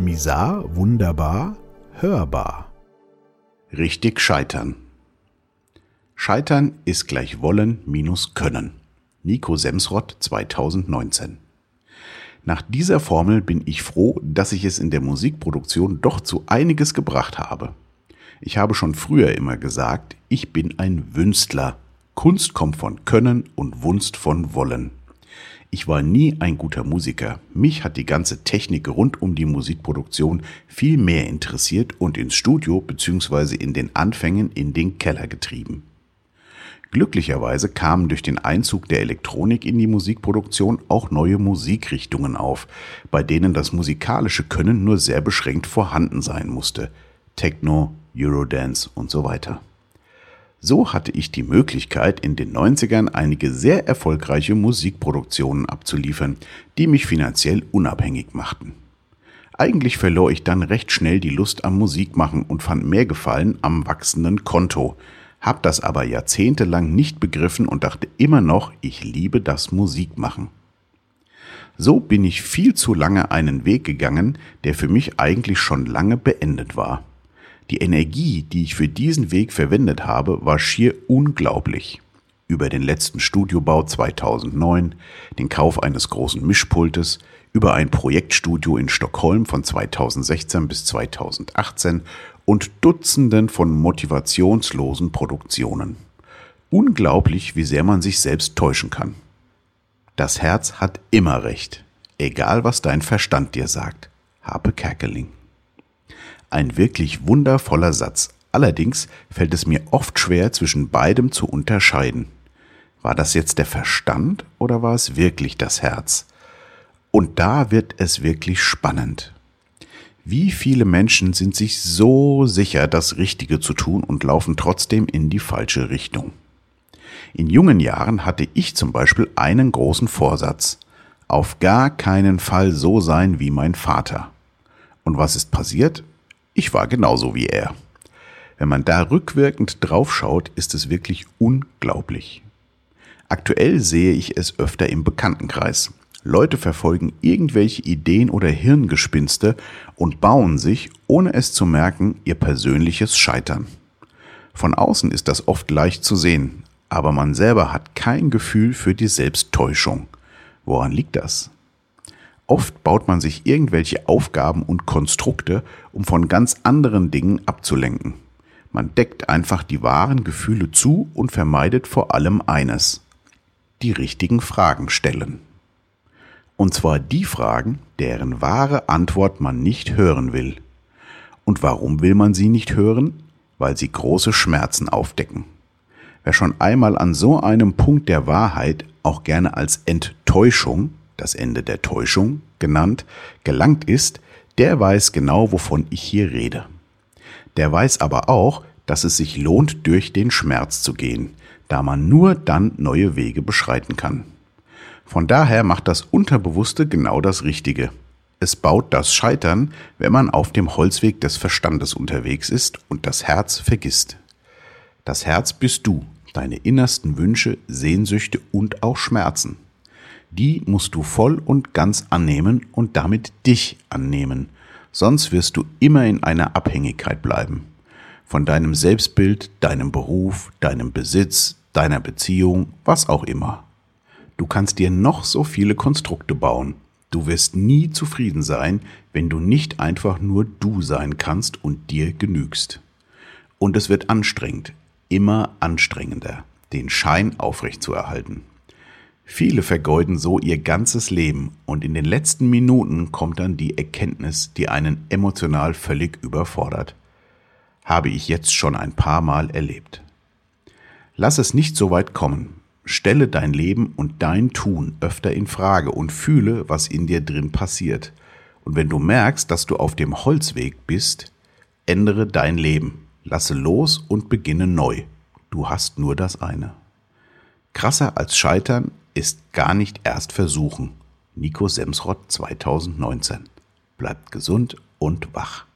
Misar, wunderbar, hörbar. Richtig scheitern. Scheitern ist gleich wollen minus können. Nico Semsrott 2019. Nach dieser Formel bin ich froh, dass ich es in der Musikproduktion doch zu einiges gebracht habe. Ich habe schon früher immer gesagt, ich bin ein Wünstler. Kunst kommt von Können und Wunst von Wollen. Ich war nie ein guter Musiker. Mich hat die ganze Technik rund um die Musikproduktion viel mehr interessiert und ins Studio bzw. in den Anfängen in den Keller getrieben. Glücklicherweise kamen durch den Einzug der Elektronik in die Musikproduktion auch neue Musikrichtungen auf, bei denen das musikalische Können nur sehr beschränkt vorhanden sein musste. Techno, Eurodance und so weiter. So hatte ich die Möglichkeit, in den 90ern einige sehr erfolgreiche Musikproduktionen abzuliefern, die mich finanziell unabhängig machten. Eigentlich verlor ich dann recht schnell die Lust am Musikmachen und fand mehr Gefallen am wachsenden Konto, hab das aber jahrzehntelang nicht begriffen und dachte immer noch, ich liebe das Musikmachen. So bin ich viel zu lange einen Weg gegangen, der für mich eigentlich schon lange beendet war. Die Energie, die ich für diesen Weg verwendet habe, war schier unglaublich. Über den letzten Studiobau 2009, den Kauf eines großen Mischpultes, über ein Projektstudio in Stockholm von 2016 bis 2018 und Dutzenden von motivationslosen Produktionen. Unglaublich, wie sehr man sich selbst täuschen kann. Das Herz hat immer recht, egal was dein Verstand dir sagt. Harpe Kerkeling. Ein wirklich wundervoller Satz. Allerdings fällt es mir oft schwer, zwischen beidem zu unterscheiden. War das jetzt der Verstand oder war es wirklich das Herz? Und da wird es wirklich spannend. Wie viele Menschen sind sich so sicher, das Richtige zu tun und laufen trotzdem in die falsche Richtung? In jungen Jahren hatte ich zum Beispiel einen großen Vorsatz. Auf gar keinen Fall so sein wie mein Vater. Und was ist passiert? Ich war genauso wie er. Wenn man da rückwirkend draufschaut, ist es wirklich unglaublich. Aktuell sehe ich es öfter im Bekanntenkreis. Leute verfolgen irgendwelche Ideen oder Hirngespinste und bauen sich, ohne es zu merken, ihr persönliches Scheitern. Von außen ist das oft leicht zu sehen, aber man selber hat kein Gefühl für die Selbsttäuschung. Woran liegt das? Oft baut man sich irgendwelche Aufgaben und Konstrukte, um von ganz anderen Dingen abzulenken. Man deckt einfach die wahren Gefühle zu und vermeidet vor allem eines. Die richtigen Fragen stellen. Und zwar die Fragen, deren wahre Antwort man nicht hören will. Und warum will man sie nicht hören? Weil sie große Schmerzen aufdecken. Wer schon einmal an so einem Punkt der Wahrheit, auch gerne als Enttäuschung, das Ende der Täuschung genannt, gelangt ist, der weiß genau, wovon ich hier rede. Der weiß aber auch, dass es sich lohnt, durch den Schmerz zu gehen, da man nur dann neue Wege beschreiten kann. Von daher macht das Unterbewusste genau das Richtige. Es baut das Scheitern, wenn man auf dem Holzweg des Verstandes unterwegs ist und das Herz vergisst. Das Herz bist du, deine innersten Wünsche, Sehnsüchte und auch Schmerzen die musst du voll und ganz annehmen und damit dich annehmen. Sonst wirst du immer in einer Abhängigkeit bleiben. Von deinem Selbstbild, deinem Beruf, deinem Besitz, deiner Beziehung, was auch immer. Du kannst dir noch so viele Konstrukte bauen. Du wirst nie zufrieden sein, wenn du nicht einfach nur du sein kannst und dir genügst. Und es wird anstrengend, immer anstrengender, den Schein aufrechtzuerhalten. Viele vergeuden so ihr ganzes Leben und in den letzten Minuten kommt dann die Erkenntnis, die einen emotional völlig überfordert. Habe ich jetzt schon ein paar Mal erlebt. Lass es nicht so weit kommen. Stelle dein Leben und dein Tun öfter in Frage und fühle, was in dir drin passiert. Und wenn du merkst, dass du auf dem Holzweg bist, ändere dein Leben, lasse los und beginne neu. Du hast nur das eine. Krasser als Scheitern ist gar nicht erst versuchen. Nico Semsrott 2019. Bleibt gesund und wach.